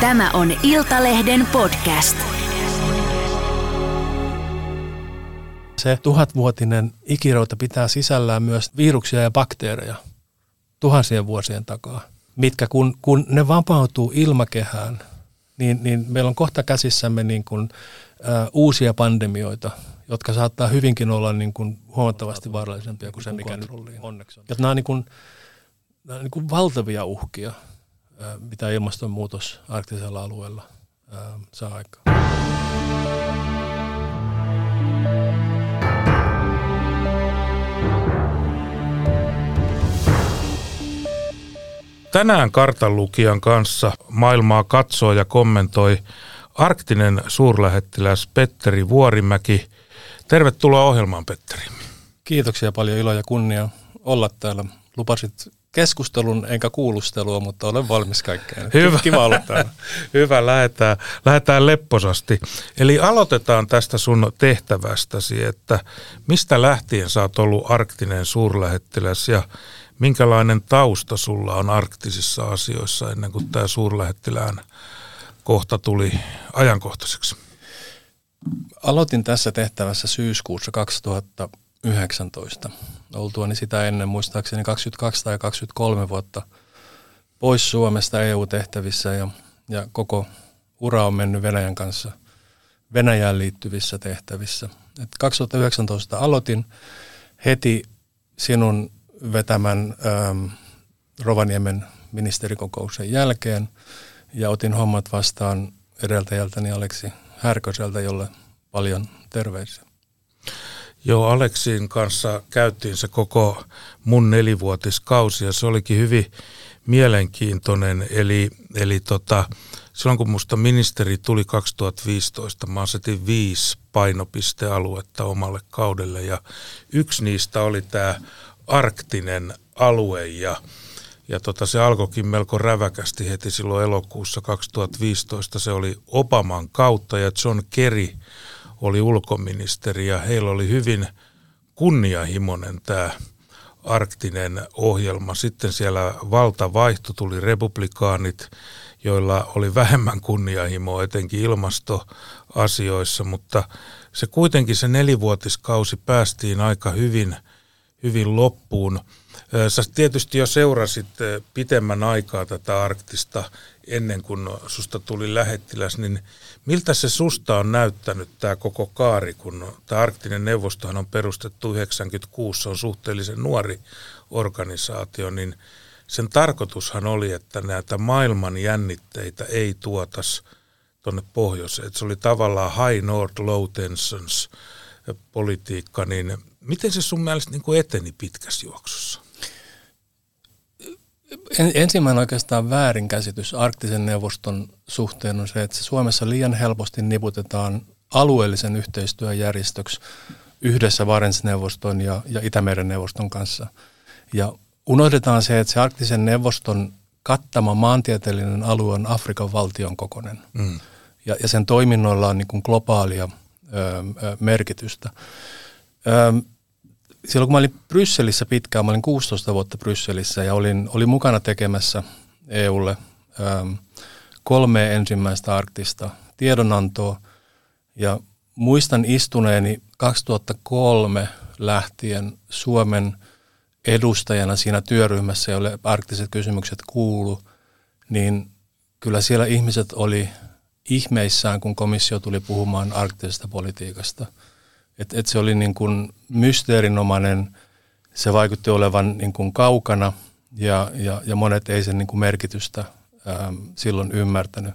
Tämä on Iltalehden podcast. Se tuhatvuotinen ikirouta pitää sisällään myös viruksia ja bakteereja tuhansien vuosien takaa, mitkä kun, kun ne vapautuu ilmakehään, niin, niin meillä on kohta käsissämme niin kuin, ä, uusia pandemioita, jotka saattaa hyvinkin olla niin kuin huomattavasti vaarallisempia kuin se, mikä nyt onneksi on. Ja nämä on, niin kuin, nämä on niin kuin valtavia uhkia, mitä ilmastonmuutos arktisella alueella saa aikaan. Tänään kartanlukijan kanssa maailmaa katsoo ja kommentoi arktinen suurlähettiläs Petteri Vuorimäki. Tervetuloa ohjelmaan, Petteri. Kiitoksia paljon, ilo ja kunnia olla täällä. Lupasit keskustelun enkä kuulustelua, mutta olen valmis kaikkeen. Hyvä. Kiva olla täällä. Hyvä, lähdetään, lähdetään lepposasti. Eli aloitetaan tästä sun tehtävästäsi, että mistä lähtien sä oot ollut arktinen suurlähettiläs ja minkälainen tausta sulla on arktisissa asioissa ennen kuin tämä suurlähettilään kohta tuli ajankohtaiseksi? Aloitin tässä tehtävässä syyskuussa 2019. Oltuani sitä ennen muistaakseni 22 tai 23 vuotta pois Suomesta EU-tehtävissä ja, ja koko ura on mennyt Venäjän kanssa Venäjään liittyvissä tehtävissä. Et 2019 aloitin heti sinun vetämän ähm, Rovaniemen ministerikokouksen jälkeen ja otin hommat vastaan edeltäjältäni Aleksi Härköseltä, jolle paljon terveisiä. Joo, Aleksin kanssa käytiin se koko mun nelivuotiskausi ja se olikin hyvin mielenkiintoinen. Eli, eli tota, silloin kun musta ministeri tuli 2015, mä asetin viisi painopistealuetta omalle kaudelle ja yksi niistä oli tämä arktinen alue ja, ja tota, se alkoikin melko räväkästi heti silloin elokuussa 2015. Se oli Obaman kautta ja John Kerry oli ulkoministeri ja heillä oli hyvin kunnianhimoinen tämä arktinen ohjelma. Sitten siellä valta vaihto tuli republikaanit, joilla oli vähemmän kunnianhimoa etenkin ilmastoasioissa, mutta se kuitenkin se nelivuotiskausi päästiin aika hyvin – hyvin loppuun. Sä tietysti jo seurasit pitemmän aikaa tätä arktista ennen kuin susta tuli lähettiläs, niin miltä se susta on näyttänyt tämä koko kaari, kun tämä arktinen neuvostohan on perustettu 96, se on suhteellisen nuori organisaatio, niin sen tarkoitushan oli, että näitä maailman jännitteitä ei tuotas tuonne pohjoiseen. Että se oli tavallaan high north, low tensions politiikka, niin Miten se sun mielestä niin eteni pitkässä juoksussa? En, ensimmäinen oikeastaan väärinkäsitys arktisen neuvoston suhteen on se, että se Suomessa liian helposti niputetaan alueellisen yhteistyön järjestöksi yhdessä Varensneuvoston ja, ja Itämeren neuvoston kanssa. Ja unohdetaan se, että se arktisen neuvoston kattama maantieteellinen alue on Afrikan valtion kokoinen. Mm. Ja, ja sen toiminnoilla on niin kuin globaalia ö, ö, merkitystä silloin kun mä olin Brysselissä pitkään, mä olin 16 vuotta Brysselissä ja olin, olin mukana tekemässä EUlle ähm, kolme ensimmäistä arktista tiedonantoa. Ja muistan istuneeni 2003 lähtien Suomen edustajana siinä työryhmässä, jolle arktiset kysymykset kuulu, niin kyllä siellä ihmiset oli ihmeissään, kun komissio tuli puhumaan arktisesta politiikasta – et, et se oli niin kuin mysteerinomainen, se vaikutti olevan niin kuin kaukana ja, ja, ja monet ei sen niin kuin merkitystä ää, silloin ymmärtänyt.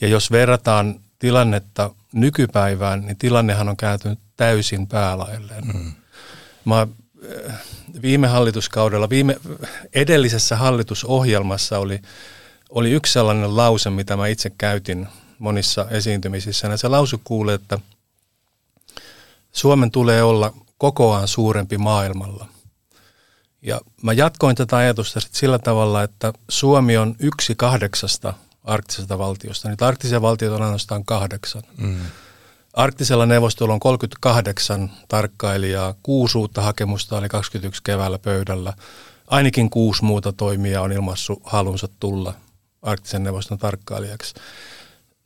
Ja jos verrataan tilannetta nykypäivään, niin tilannehan on kääntynyt täysin päälailleen. Mm. Mä, viime hallituskaudella, viime, edellisessä hallitusohjelmassa oli, oli yksi sellainen lause, mitä mä itse käytin monissa esiintymisissä. Ja se lause kuuli, että – Suomen tulee olla kokoaan suurempi maailmalla. Ja mä jatkoin tätä ajatusta sillä tavalla, että Suomi on yksi kahdeksasta arktisesta valtiosta. Niitä arktisia valtioita on ainoastaan kahdeksan. Mm. Arktisella neuvostolla on 38 tarkkailijaa, kuusi uutta hakemusta oli 21 keväällä pöydällä. Ainakin kuusi muuta toimijaa on ilmassut halunsa tulla arktisen neuvoston tarkkailijaksi.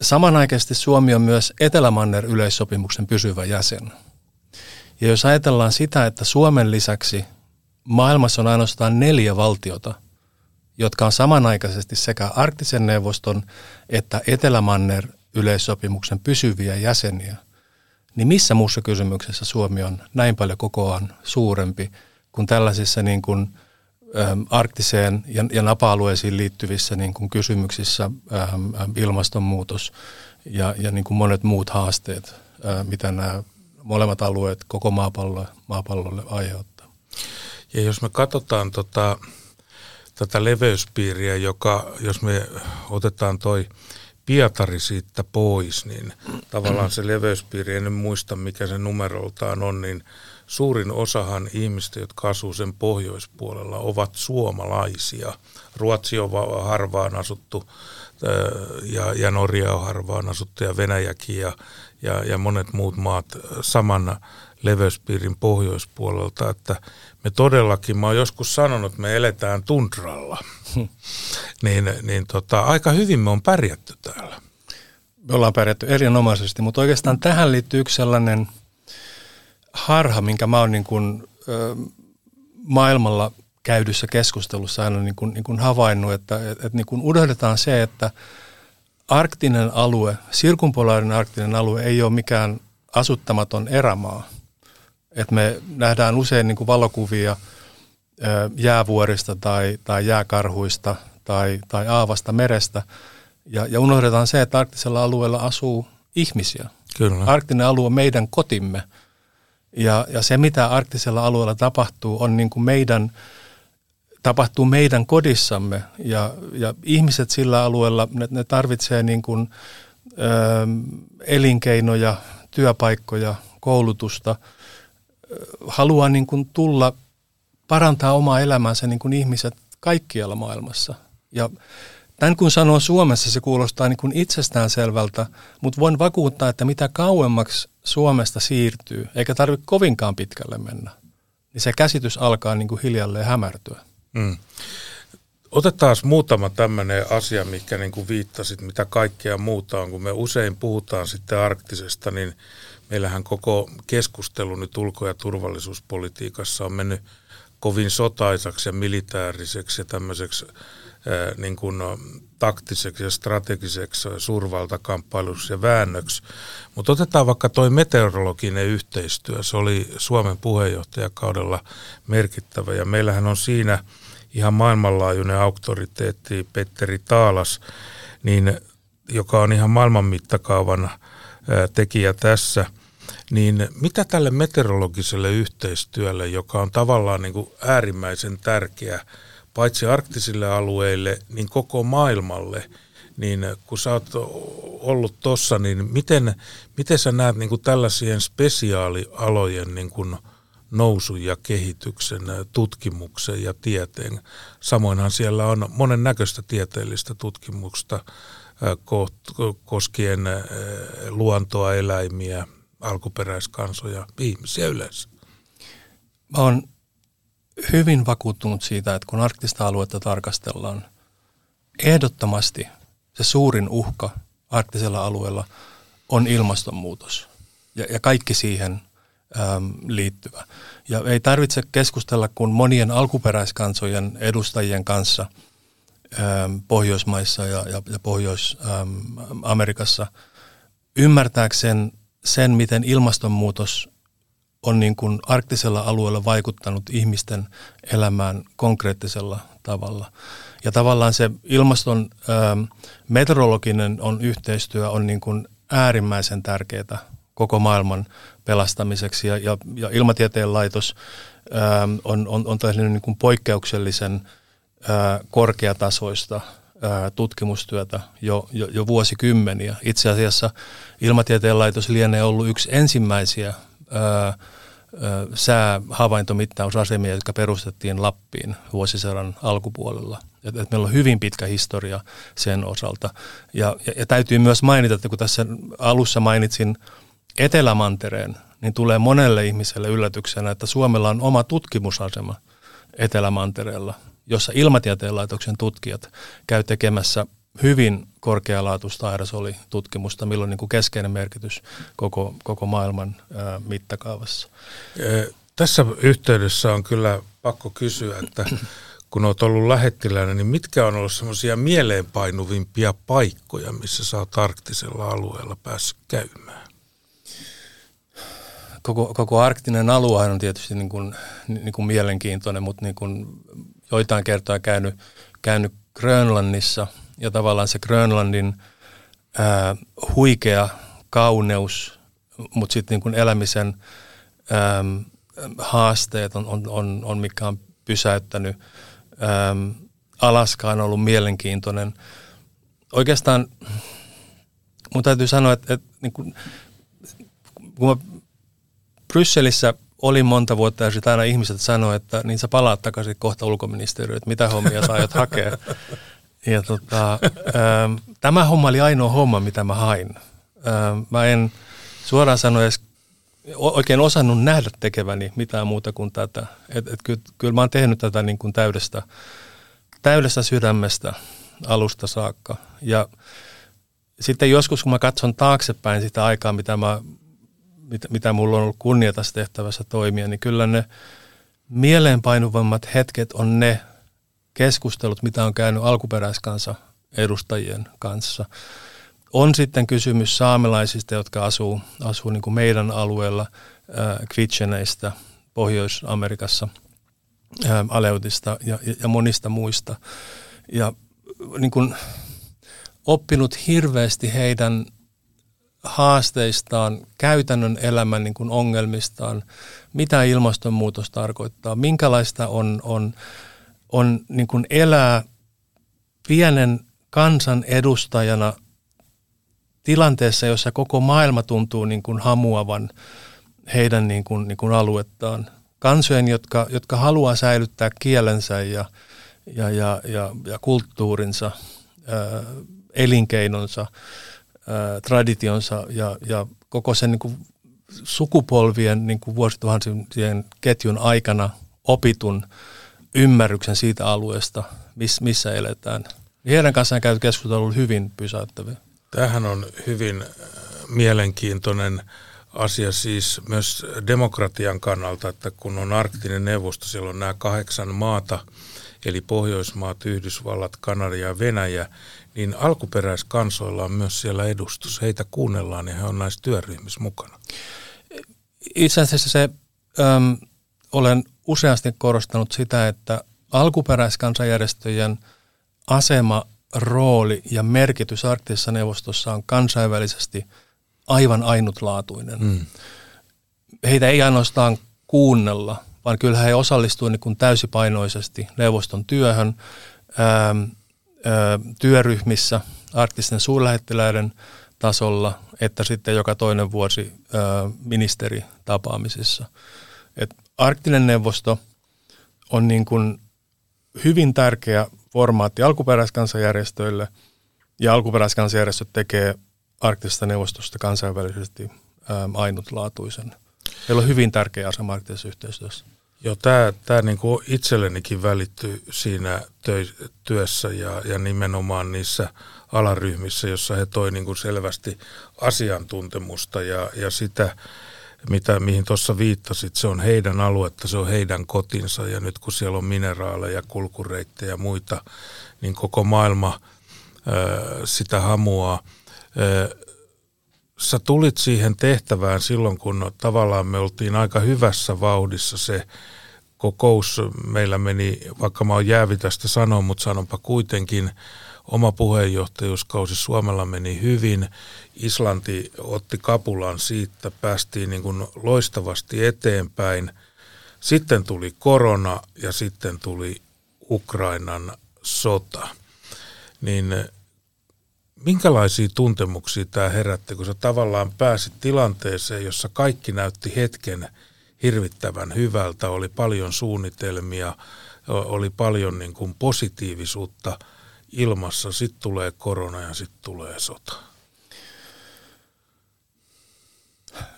Samanaikaisesti Suomi on myös Etelämanner yleissopimuksen pysyvä jäsen. Ja jos ajatellaan sitä, että Suomen lisäksi maailmassa on ainoastaan neljä valtiota, jotka on samanaikaisesti sekä arktisen neuvoston että Etelämanner yleissopimuksen pysyviä jäseniä, niin missä muussa kysymyksessä Suomi on näin paljon kokoaan suurempi kuin tällaisissa niin kuin, arktiseen ja, ja napa-alueisiin liittyvissä niin kuin kysymyksissä ähm, ilmastonmuutos ja, ja niin kuin monet muut haasteet, äh, mitä nämä molemmat alueet koko maapallolle, maapallolle aiheuttaa. Ja jos me katsotaan tota, tätä leveyspiiriä, joka, jos me otetaan toi Pietari siitä pois, niin tavallaan se leveyspiiri, en muista mikä se numeroltaan on, niin suurin osahan ihmistä, jotka asuu sen pohjoispuolella, ovat suomalaisia. Ruotsi on harvaan asuttu ja, ja Norja on harvaan asuttu ja Venäjäkin ja, ja, ja monet muut maat saman leveyspiirin pohjoispuolelta, että me todellakin, mä oon joskus sanonut, että me eletään tundralla, niin, niin tota, aika hyvin me on pärjätty täällä. Me ollaan pärjätty erinomaisesti, mutta oikeastaan tähän liittyy yksi sellainen harha, minkä mä oon niin kuin, ö, maailmalla käydyssä keskustelussa aina niin kuin, niin kuin havainnut, että et, et niin kuin unohdetaan se, että arktinen alue, sirkumpolaarinen arktinen alue ei ole mikään asuttamaton erämaa – et me nähdään usein niin kuin valokuvia jäävuorista tai, tai jääkarhuista tai, tai aavasta merestä. Ja, ja unohdetaan se, että arktisella alueella asuu ihmisiä. Kyllä. Arktinen alue on meidän kotimme. Ja, ja se, mitä arktisella alueella tapahtuu, on niin kuin meidän, tapahtuu meidän kodissamme. Ja, ja ihmiset sillä alueella, ne, ne tarvitsee niin kuin, ö, elinkeinoja, työpaikkoja, koulutusta – haluaa niin kuin tulla parantaa omaa elämäänsä niin kuin ihmiset kaikkialla maailmassa. Ja tämän kun sanoo Suomessa, se kuulostaa niin kuin itsestäänselvältä, mutta voin vakuuttaa, että mitä kauemmaksi Suomesta siirtyy, eikä tarvitse kovinkaan pitkälle mennä, niin se käsitys alkaa niin kuin hiljalleen hämärtyä. Mm. Otetaan muutama tämmöinen asia, mikä niin kuin viittasit, mitä kaikkea muuta on. Kun me usein puhutaan sitten arktisesta, niin meillähän koko keskustelu nyt ulko- ja turvallisuuspolitiikassa on mennyt kovin sotaisaksi ja militaariseksi ja tämmöiseksi niin kuin taktiseksi ja strategiseksi suurvaltakamppailuksi ja väännöksi. Mutta otetaan vaikka toi meteorologinen yhteistyö. Se oli Suomen puheenjohtajakaudella merkittävä ja meillähän on siinä ihan maailmanlaajuinen auktoriteetti Petteri Taalas, niin, joka on ihan maailman mittakaavan tekijä tässä – niin mitä tälle meteorologiselle yhteistyölle, joka on tavallaan niin kuin äärimmäisen tärkeä paitsi arktisille alueille, niin koko maailmalle, niin kun sä oot ollut tuossa, niin miten, miten sä näet niin kuin tällaisien spesiaalialojen niin kuin nousun ja kehityksen, tutkimuksen ja tieteen. Samoinhan siellä on monen näköistä tieteellistä tutkimusta koskien luontoa, eläimiä, alkuperäiskansoja, ihmisiä yleensä? Mä oon hyvin vakuuttunut siitä, että kun arktista aluetta tarkastellaan, ehdottomasti se suurin uhka arktisella alueella on ilmastonmuutos ja, ja kaikki siihen äm, liittyvä. Ja ei tarvitse keskustella kun monien alkuperäiskansojen edustajien kanssa äm, Pohjoismaissa ja, ja, ja Pohjois-Amerikassa ymmärtääkseen sen, miten ilmastonmuutos on niin kuin arktisella alueella vaikuttanut ihmisten elämään konkreettisella tavalla. Ja tavallaan se ilmaston ähm, meteorologinen on yhteistyö on niin kuin äärimmäisen tärkeää koko maailman pelastamiseksi. Ja, ja, ja ilmatieteen laitos ä, ähm, on, on, on niin kuin poikkeuksellisen ä, äh, korkeatasoista tutkimustyötä jo, jo, jo vuosikymmeniä. Itse asiassa Ilmatieteen laitos lienee ollut yksi ensimmäisiä ää, säähavaintomittausasemia, jotka perustettiin Lappiin vuosisadan alkupuolella. Et, et meillä on hyvin pitkä historia sen osalta. Ja, ja, ja täytyy myös mainita, että kun tässä alussa mainitsin Etelämantereen, niin tulee monelle ihmiselle yllätyksenä, että Suomella on oma tutkimusasema Etelämantereella jossa ilmatieteen laitoksen tutkijat käy tekemässä hyvin korkealaatuista aerosoli-tutkimusta, milloin niin kuin keskeinen merkitys koko, koko maailman ää, mittakaavassa. Tässä yhteydessä on kyllä pakko kysyä, että kun olet ollut lähettiläinen, niin mitkä on ollut semmoisia mieleenpainuvimpia paikkoja, missä sä oot arktisella alueella päässyt käymään? Koko, koko arktinen alue on tietysti niin kuin, niin kuin mielenkiintoinen, mutta niin kuin joitain kertoja käynyt, käynyt Grönlannissa ja tavallaan se Grönlannin ää, huikea kauneus, mutta sitten niin elämisen ää, haasteet on, on, on, on, mikä on pysäyttänyt. Ähm, Alaska on ollut mielenkiintoinen. Oikeastaan mun täytyy sanoa, että, että niin kun, kun mä Brysselissä olin monta vuotta ja sitten aina ihmiset sanoivat, että niin sä palaat takaisin kohta ulkoministeriöön, että mitä hommia sä aiot hakea. Ja tota, ähm, tämä homma oli ainoa homma, mitä mä hain. Ähm, mä en suoraan sanoa edes oikein osannut nähdä tekeväni mitään muuta kuin tätä. Et, et kyllä, kyllä mä oon tehnyt tätä niin kuin täydestä, täydestä sydämestä alusta saakka. Ja sitten joskus, kun mä katson taaksepäin sitä aikaa, mitä, mä, mitä, mitä mulla on ollut kunnia tässä tehtävässä toimia, niin kyllä ne mieleenpainuvammat hetket on ne keskustelut, mitä on käynyt alkuperäiskansa edustajien kanssa – on sitten kysymys saamelaisista, jotka asuu, asuu niin kuin meidän alueella, äh, Kvitseneistä, Pohjois-Amerikassa, äh, Aleutista ja, ja monista muista. Ja niin kuin oppinut hirveästi heidän haasteistaan, käytännön elämän niin kuin ongelmistaan, mitä ilmastonmuutos tarkoittaa, minkälaista on, on, on niin kuin elää pienen kansan edustajana – tilanteessa, jossa koko maailma tuntuu niin kuin hamuavan heidän niin kuin, niin kuin aluettaan. Kansojen, jotka, jotka haluaa säilyttää kielensä ja, ja, ja, ja, ja kulttuurinsa, ää, elinkeinonsa, ää, traditionsa ja, ja koko sen niin kuin sukupolvien niin kuin vuosituhansien ketjun aikana opitun ymmärryksen siitä alueesta, miss, missä eletään. Heidän kanssaan käyty keskustelu on hyvin pysäyttäviä. Tämähän on hyvin äh, mielenkiintoinen asia siis myös demokratian kannalta, että kun on arktinen neuvosto, siellä on nämä kahdeksan maata, eli Pohjoismaat, Yhdysvallat, Kanada ja Venäjä, niin alkuperäiskansoilla on myös siellä edustus. Heitä kuunnellaan ja he on näissä työryhmissä mukana. Itse asiassa se, äm, olen useasti korostanut sitä, että alkuperäiskansanjärjestöjen asema rooli ja merkitys arktisessa neuvostossa on kansainvälisesti aivan ainutlaatuinen. Mm. Heitä ei ainoastaan kuunnella, vaan kyllä he osallistuvat niin täysipainoisesti neuvoston työhön, ää, ää, työryhmissä, arktisten suurlähettiläiden tasolla, että sitten joka toinen vuosi ää, ministeritapaamisissa. Et arktinen neuvosto on niin kuin hyvin tärkeä formaatti alkuperäiskansanjärjestöille, ja alkuperäiskansanjärjestöt tekee arktisesta neuvostosta kansainvälisesti ää, ainutlaatuisen. Meillä on hyvin tärkeä asema arktisessa yhteistyössä. Joo, tämä, tämä niin kuin itsellenikin välittyy siinä työssä ja, ja nimenomaan niissä alaryhmissä, jossa he toi niin kuin selvästi asiantuntemusta ja, ja sitä, mitä, mihin tuossa viittasit, se on heidän aluetta, se on heidän kotinsa ja nyt kun siellä on mineraaleja, kulkureittejä ja muita, niin koko maailma ö, sitä hamuaa. Ö, sä tulit siihen tehtävään silloin, kun tavallaan me oltiin aika hyvässä vauhdissa se kokous. Meillä meni, vaikka mä oon jäävi tästä sanoa, mutta sanonpa kuitenkin, oma puheenjohtajuuskausi Suomella meni hyvin. Islanti otti kapulan siitä, päästiin niin kuin loistavasti eteenpäin. Sitten tuli korona ja sitten tuli Ukrainan sota. Niin minkälaisia tuntemuksia tämä herätti, kun sä tavallaan pääsit tilanteeseen, jossa kaikki näytti hetken hirvittävän hyvältä, oli paljon suunnitelmia, oli paljon niin kuin positiivisuutta – ilmassa, sitten tulee korona ja sitten tulee sota?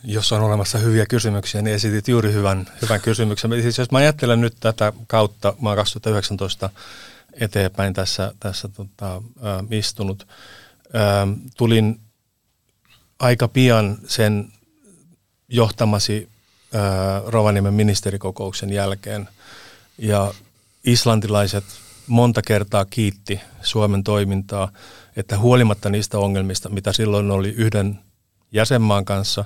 Jos on olemassa hyviä kysymyksiä, niin esitit juuri hyvän, hyvän kysymyksen. Siis jos mä ajattelen nyt tätä kautta, mä 2019 eteenpäin tässä, tässä tota, istunut. Tulin aika pian sen johtamasi Rovaniemen ministerikokouksen jälkeen ja islantilaiset monta kertaa kiitti Suomen toimintaa, että huolimatta niistä ongelmista, mitä silloin oli yhden jäsenmaan kanssa,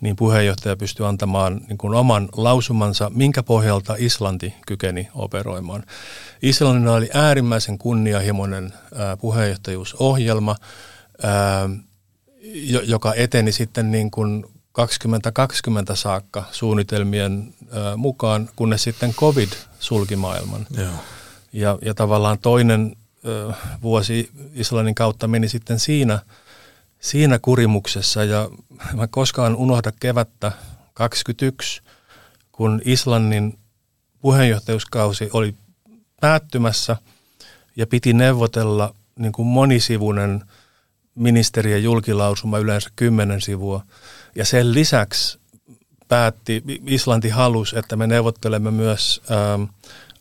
niin puheenjohtaja pystyi antamaan niin kuin oman lausumansa, minkä pohjalta Islanti kykeni operoimaan. Islannilla oli äärimmäisen kunnianhimoinen puheenjohtajuusohjelma, joka eteni sitten niin kuin 2020 saakka suunnitelmien mukaan, kunnes sitten COVID sulki maailman. Joo. Ja, ja tavallaan toinen ää, vuosi Islannin kautta meni sitten siinä – siinä kurimuksessa ja mä koskaan unohda kevättä 21, kun Islannin puheenjohtajuuskausi oli päättymässä ja piti neuvotella niin kuin monisivuinen ministerien julkilausuma, yleensä kymmenen sivua. Ja sen lisäksi päätti, Islanti halusi, että me neuvottelemme myös ähm,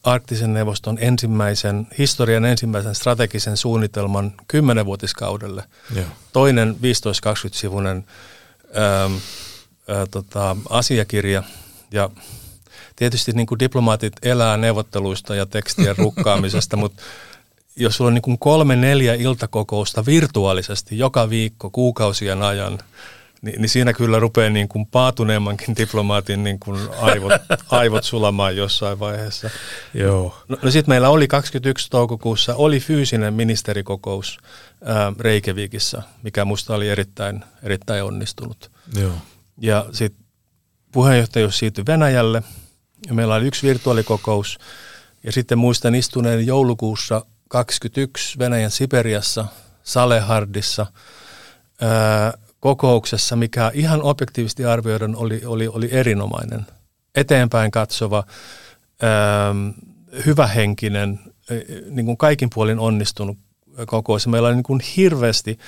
arktisen neuvoston ensimmäisen, historian ensimmäisen strategisen suunnitelman kymmenenvuotiskaudelle. Joo. Toinen 15-20-sivuinen ähm, ää, tota, asiakirja ja tietysti niin kuin diplomaatit elää neuvotteluista ja tekstien rukkaamisesta, mutta jos sulla on niin kuin kolme neljä iltakokousta virtuaalisesti joka viikko kuukausien ajan – niin, niin siinä kyllä rupeaa niin kuin paatuneemmankin diplomaatin niin kuin aivot, aivot sulamaan jossain vaiheessa. Joo. No, no sitten meillä oli 21. toukokuussa oli fyysinen ministerikokous ää, Reikevikissä, mikä musta oli erittäin, erittäin onnistunut. Joo. Ja sitten puheenjohtajuus siirtyi Venäjälle ja meillä oli yksi virtuaalikokous ja sitten muistan istuneen joulukuussa 21 Venäjän Siperiassa, Salehardissa, kokouksessa, mikä ihan objektiivisesti arvioiden oli, oli, oli erinomainen, eteenpäin katsova, ähm, hyvähenkinen, niin kuin kaikin puolin onnistunut kokous. Meillä oli niin kuin hirveästi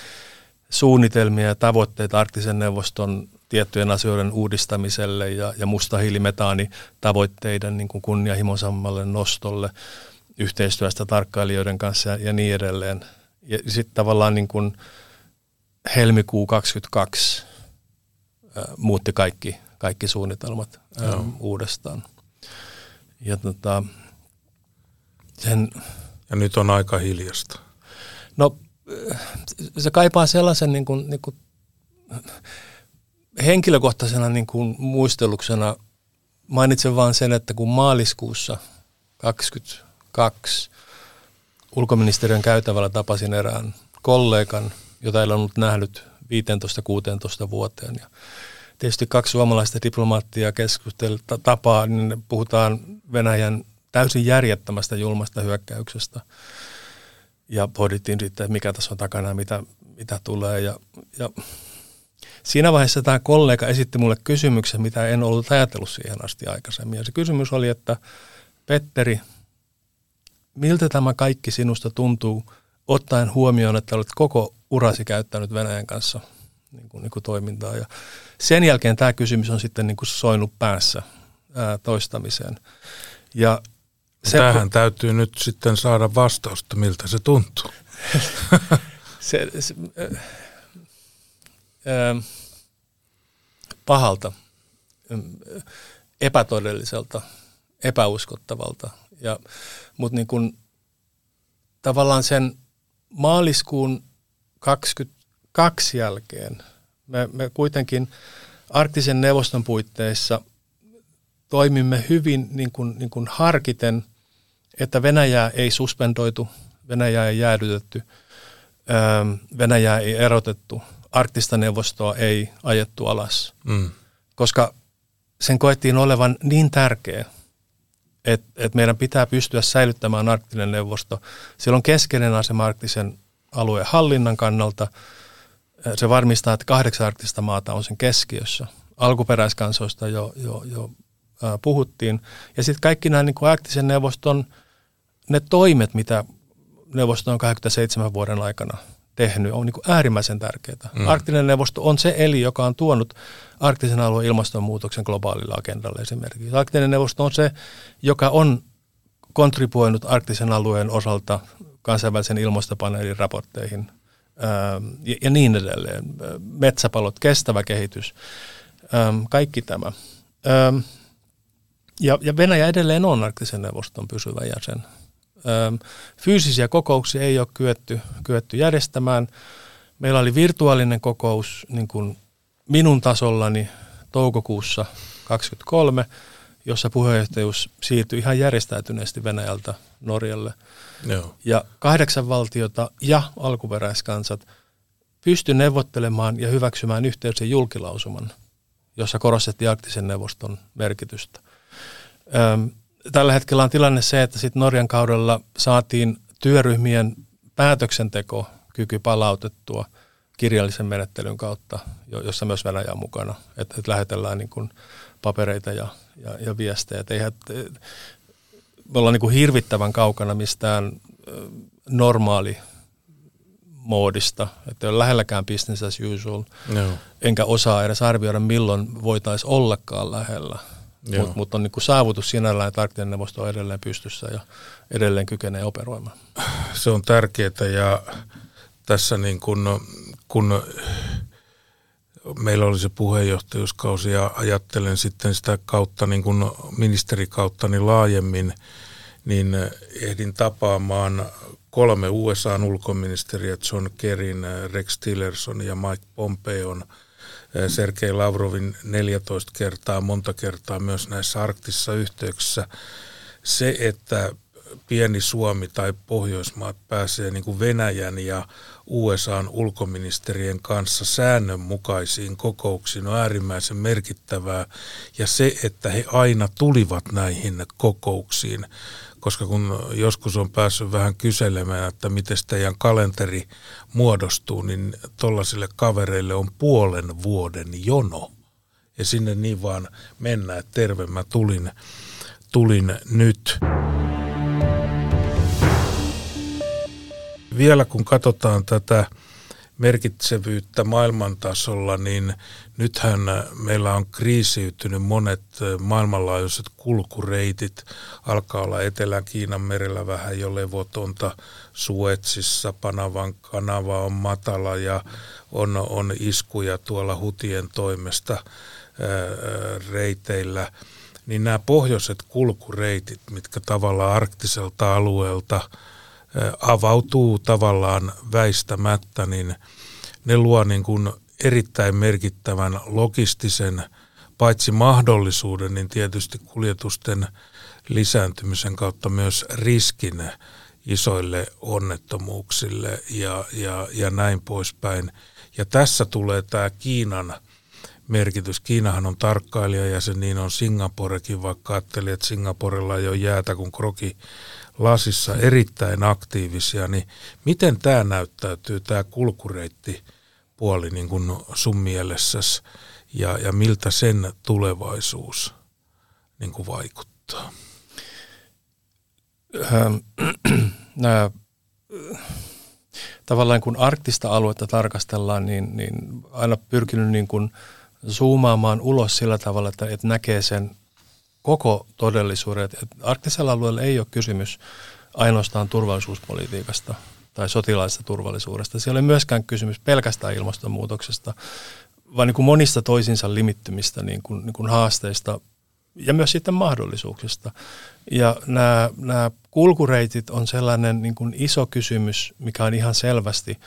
suunnitelmia ja tavoitteita arktisen neuvoston tiettyjen asioiden uudistamiselle ja, ja mustahiilimetaanitavoitteiden niin kuin kunnianhimoisammalle nostolle yhteistyöstä tarkkailijoiden kanssa ja, ja niin edelleen. Ja sitten tavallaan niin kuin, helmikuu 22 muutti kaikki, kaikki suunnitelmat Joo. uudestaan. Ja, tota, sen, ja nyt on aika hiljasta. No se kaipaa sellaisen niin kuin, niin kuin henkilökohtaisena niin kuin muisteluksena mainitsen vain sen, että kun maaliskuussa 22 ulkoministeriön käytävällä tapasin erään kollegan – jota ei ollut nähnyt 15-16 vuoteen. Ja tietysti kaksi suomalaista diplomaattia keskustelta tapaa, niin puhutaan Venäjän täysin järjettömästä julmasta hyökkäyksestä. Ja pohdittiin sitten, mikä tässä on takana ja mitä, mitä tulee. Ja, ja siinä vaiheessa tämä kollega esitti mulle kysymyksen, mitä en ollut ajatellut siihen asti aikaisemmin. Ja se kysymys oli, että Petteri, miltä tämä kaikki sinusta tuntuu, ottaen huomioon, että olet koko urasi käyttänyt Venäjän kanssa niin kuin, niin kuin toimintaa. Ja sen jälkeen tämä kysymys on sitten niin kuin soinut päässä ää, toistamiseen. Ja se, Tähän täytyy nyt sitten saada vastausta, miltä se tuntuu. se, se, ää, pahalta, epätodelliselta, epäuskottavalta. Ja, mutta niin kuin, tavallaan sen maaliskuun 22 jälkeen me, me kuitenkin arktisen neuvoston puitteissa toimimme hyvin niin kuin, niin kuin harkiten, että Venäjää ei suspendoitu, Venäjää ei jäädytetty, ähm, Venäjää ei erotettu, arktista neuvostoa ei ajettu alas, mm. koska sen koettiin olevan niin tärkeä, että, että meidän pitää pystyä säilyttämään arktinen neuvosto. Siellä on keskeinen asema arktisen alueen hallinnan kannalta. Se varmistaa, että kahdeksan arktista maata on sen keskiössä. Alkuperäiskansoista jo, jo, jo ää, puhuttiin. Ja sitten kaikki nämä niin arktisen neuvoston ne toimet, mitä neuvosto on 87 vuoden aikana tehnyt, on niin kuin äärimmäisen tärkeää. Mm. Arktinen neuvosto on se eli, joka on tuonut arktisen alueen ilmastonmuutoksen globaalilla agendalla esimerkiksi. Arktinen neuvosto on se, joka on kontribuoinut arktisen alueen osalta kansainvälisen ilmastopaneelin raportteihin ja, ja niin edelleen. Metsäpalot, kestävä kehitys, kaikki tämä. Ja, ja Venäjä edelleen on arktisen neuvoston pysyvä jäsen. Fyysisiä kokouksia ei ole kyetty, kyetty järjestämään. Meillä oli virtuaalinen kokous niin kuin minun tasollani toukokuussa 2023, jossa puheenjohtajuus siirtyi ihan järjestäytyneesti Venäjältä Norjalle. Joo. Ja kahdeksan valtiota ja alkuperäiskansat pystyi neuvottelemaan ja hyväksymään yhteisen julkilausuman, jossa korostettiin arktisen neuvoston merkitystä. Tällä hetkellä on tilanne se, että sit Norjan kaudella saatiin työryhmien päätöksenteko kyky palautettua kirjallisen menettelyn kautta, jossa myös Venäjä on mukana. Että et lähetellään niin kuin papereita ja, ja, ja viestejä. Et eihän, me ollaan niin kuin hirvittävän kaukana mistään normaali moodista, että ei ole lähelläkään business as usual, no. enkä osaa edes arvioida milloin voitaisiin ollakaan lähellä. Mutta mut on niinku saavutus sinällään, että arktinen neuvosto on edelleen pystyssä ja edelleen kykenee operoimaan. Se on tärkeää ja tässä niin kun, kun meillä oli se puheenjohtajuuskausi ja ajattelen sitten sitä kautta niin kun ministerikautta niin laajemmin, niin ehdin tapaamaan kolme USAn ulkoministeriä, John Kerryn, Rex Tillerson ja Mike Pompeon – Sergei Lavrovin 14 kertaa, monta kertaa myös näissä arktisissa yhteyksissä. Se, että pieni Suomi tai Pohjoismaat pääsee niin kuin Venäjän ja USAn ulkoministerien kanssa säännönmukaisiin kokouksiin on äärimmäisen merkittävää. Ja se, että he aina tulivat näihin kokouksiin, koska kun joskus on päässyt vähän kyselemään, että miten teidän kalenteri muodostuu, niin tollaisille kavereille on puolen vuoden jono. Ja sinne niin vaan mennään, että terve mä tulin, tulin nyt. Vielä kun katsotaan tätä merkitsevyyttä maailmantasolla, niin nythän meillä on kriisiytynyt monet maailmanlaajuiset kulkureitit. Alkaa olla Etelä-Kiinan merellä vähän jo levotonta. Suetsissa Panavan kanava on matala ja on, on iskuja tuolla hutien toimesta ää, reiteillä. Niin nämä pohjoiset kulkureitit, mitkä tavallaan arktiselta alueelta – avautuu tavallaan väistämättä, niin ne luo niin kuin erittäin merkittävän logistisen paitsi mahdollisuuden, niin tietysti kuljetusten lisääntymisen kautta myös riskin isoille onnettomuuksille ja, ja, ja näin poispäin. Ja tässä tulee tämä Kiinan merkitys. Kiinahan on tarkkailija ja se niin on Singaporekin, vaikka ajatteli, että Singaporella ei ole jäätä kuin kroki lasissa erittäin aktiivisia, niin miten tämä näyttäytyy, tämä kulkureitti puoli niin kuin sun mielessäsi ja, ja miltä sen tulevaisuus niin kuin vaikuttaa? Ähm, nämä, tavallaan kun arktista aluetta tarkastellaan, niin, niin aina pyrkinyt niin kuin zoomaamaan ulos sillä tavalla, että, että näkee sen koko todellisuuden. Että arktisella alueella ei ole kysymys ainoastaan turvallisuuspolitiikasta tai sotilaallisesta turvallisuudesta. Siellä ei ole myöskään kysymys pelkästään ilmastonmuutoksesta, vaan niin kuin monista toisinsa limittymistä niin kuin, niin kuin haasteista ja myös sitten mahdollisuuksista. Ja nämä, nämä kulkureitit on sellainen niin kuin iso kysymys, mikä on ihan selvästi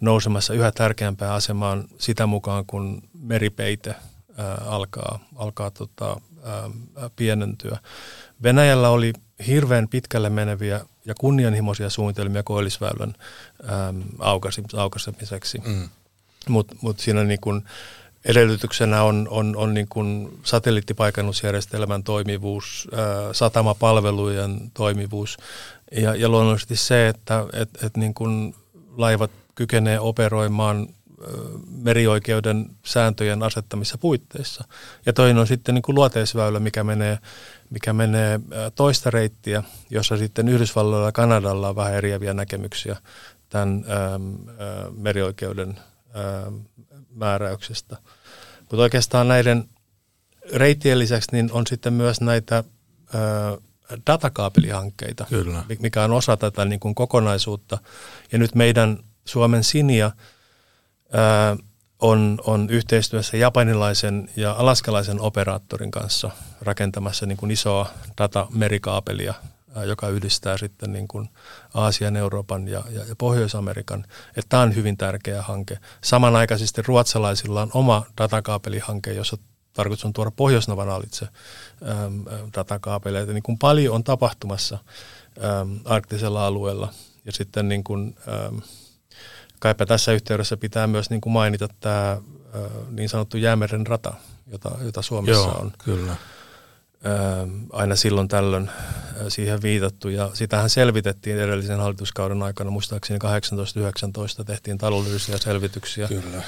nousemassa yhä tärkeämpään asemaan sitä mukaan, kun meripeite ää, alkaa, alkaa tota, pienentyä. Venäjällä oli hirveän pitkälle meneviä ja kunnianhimoisia suunnitelmia koillisväylän aukasemiseksi. Mm. Mutta mut siinä niin kun edellytyksenä on, on, on niin kun satelliittipaikannusjärjestelmän toimivuus, ää, satamapalvelujen toimivuus ja, ja luonnollisesti se, että et, et niin kun laivat kykenee operoimaan merioikeuden sääntöjen asettamissa puitteissa. Ja toinen on sitten niin kuin luoteisväylä, mikä menee, mikä menee toista reittiä, jossa sitten Yhdysvalloilla ja Kanadalla on vähän eriäviä näkemyksiä tämän ähm, äh, merioikeuden määräyksestä. Mutta oikeastaan näiden reittien lisäksi niin on sitten myös näitä äh, datakaapelihankkeita, Kyllä. mikä on osa tätä niin kuin kokonaisuutta. Ja nyt meidän Suomen Sinia on, on yhteistyössä japanilaisen ja alaskalaisen operaattorin kanssa rakentamassa niin kuin isoa datamerikaapelia, joka yhdistää sitten niin kuin Aasian, Euroopan ja, ja, ja Pohjois-Amerikan. Tämä on hyvin tärkeä hanke. Samanaikaisesti ruotsalaisilla on oma datakaapelihanke, jossa tarkoitus on tuoda Pohjoisnavan alitse datakaapeleita. Niin kuin paljon on tapahtumassa äm, arktisella alueella. Ja sitten niin kuin, äm, kaipa tässä yhteydessä pitää myös niin kuin mainita tämä niin sanottu Jäämeren rata, jota, jota Suomessa Joo, on kyllä. aina silloin tällöin siihen viitattu. Ja sitähän selvitettiin edellisen hallituskauden aikana, muistaakseni 18-19 tehtiin taloudellisia selvityksiä. Kyllä.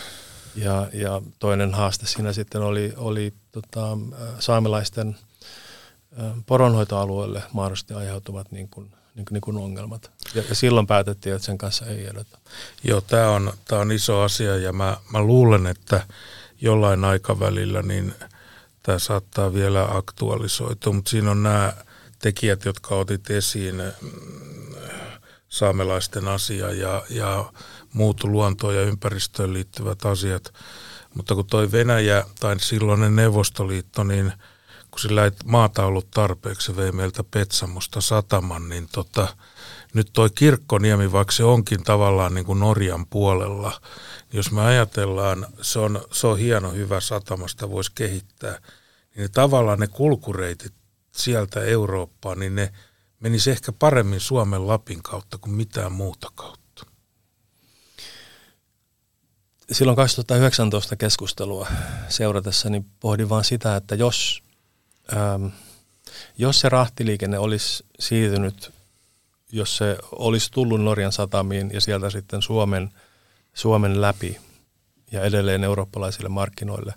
Ja, ja toinen haaste siinä sitten oli, oli tota, saamelaisten poronhoitoalueelle mahdollisesti aiheutuvat niin kuin, niin niin kuin ongelmat. Ja, ja silloin päätettiin, että sen kanssa ei edetä. Joo, tämä on, tää on iso asia ja mä, mä luulen, että jollain aikavälillä niin tämä saattaa vielä aktualisoitua, mutta siinä on nämä tekijät, jotka otit esiin, mm, saamelaisten asia ja, ja muut luontoon ja ympäristöön liittyvät asiat. Mutta kun toi Venäjä tai silloinen Neuvostoliitto, niin kun sillä ei maata ollut tarpeeksi, se vei meiltä Petsamosta sataman, niin tota, nyt toi Kirkkoniemi, vaikka se onkin tavallaan niin kuin Norjan puolella, niin jos me ajatellaan, se on, se on hieno, hyvä satamasta voisi kehittää, niin tavallaan ne kulkureitit sieltä Eurooppaan, niin ne menisi ehkä paremmin Suomen Lapin kautta kuin mitään muuta kautta. Silloin 2019 keskustelua seuratessa niin pohdin vaan sitä, että jos, ähm, jos se rahtiliikenne olisi siirtynyt, jos se olisi tullut Norjan satamiin ja sieltä sitten Suomen, Suomen läpi ja edelleen eurooppalaisille markkinoille,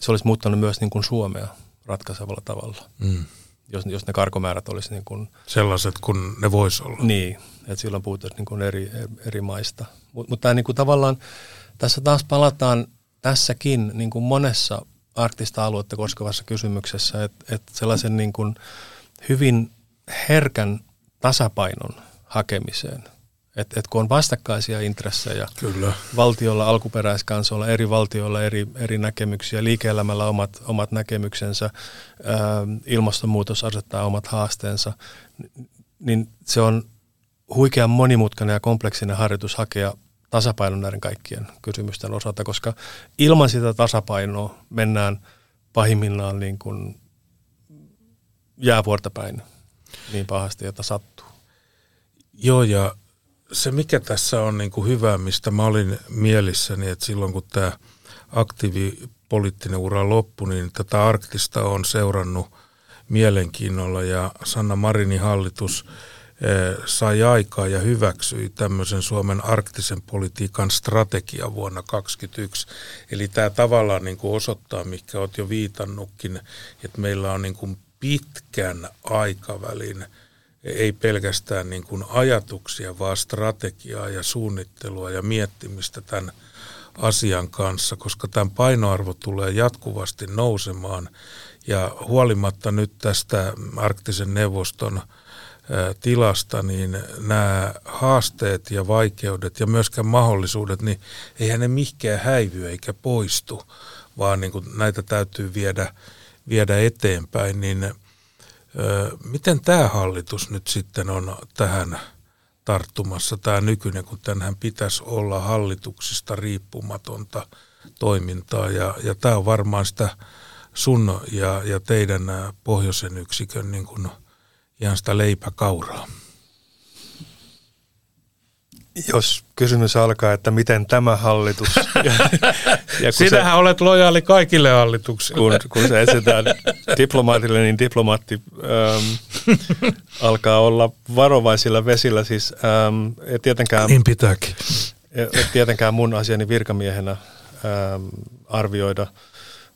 se olisi muuttanut myös niin kuin Suomea ratkaisevalla tavalla. Mm. Jos, jos ne karkomäärät olisi niin kuin Sellaiset kuin ne vois olla. Niin, että silloin puhutaan niin kuin eri, eri maista. Mutta mut niin kuin tavallaan, tässä taas palataan tässäkin niin kuin monessa arktista aluetta koskevassa kysymyksessä, että et sellaisen niin kuin hyvin herkän tasapainon hakemiseen. Että et kun on vastakkaisia intressejä, Kyllä. valtiolla, alkuperäiskansoilla, eri valtioilla eri, eri näkemyksiä, liike-elämällä omat, omat näkemyksensä, ää, ilmastonmuutos asettaa omat haasteensa, niin se on huikean monimutkainen ja kompleksinen harjoitus hakea tasapainon näiden kaikkien kysymysten osalta, koska ilman sitä tasapainoa mennään pahimmillaan niin kuin jäävuorta päin niin pahasti, että sattuu. Joo, ja se mikä tässä on niin kuin hyvä, mistä mä olin mielissäni, että silloin kun tämä aktiivipoliittinen ura loppui, niin tätä arktista on seurannut mielenkiinnolla ja Sanna Marinin hallitus sai aikaa ja hyväksyi tämmöisen Suomen arktisen politiikan strategia vuonna 2021. Eli tämä tavallaan niin kuin osoittaa, mikä olet jo viitannutkin, että meillä on niin kuin pitkän aikavälin ei pelkästään niin kuin ajatuksia, vaan strategiaa ja suunnittelua ja miettimistä tämän asian kanssa, koska tämän painoarvo tulee jatkuvasti nousemaan. Ja huolimatta nyt tästä arktisen neuvoston tilasta, niin nämä haasteet ja vaikeudet ja myöskään mahdollisuudet, niin eihän ne mihkään häivy eikä poistu, vaan niin kuin näitä täytyy viedä, viedä eteenpäin, niin Miten tämä hallitus nyt sitten on tähän tarttumassa, tämä nykyinen, kun tänhän pitäisi olla hallituksista riippumatonta toimintaa, ja, ja tämä on varmaan sitä sun ja, ja teidän pohjoisen yksikön niin kuin ihan sitä leipäkauraa. Jos kysymys alkaa, että miten tämä hallitus... ja, ja Sinähän se, olet lojaali kaikille hallituksille. Kun, kun se etsitään diplomaatille, niin diplomaatti ähm, alkaa olla varovaisilla vesillä. Siis, ähm, et tietenkään, niin pitääkin. Et tietenkään mun asiani virkamiehenä ähm, arvioida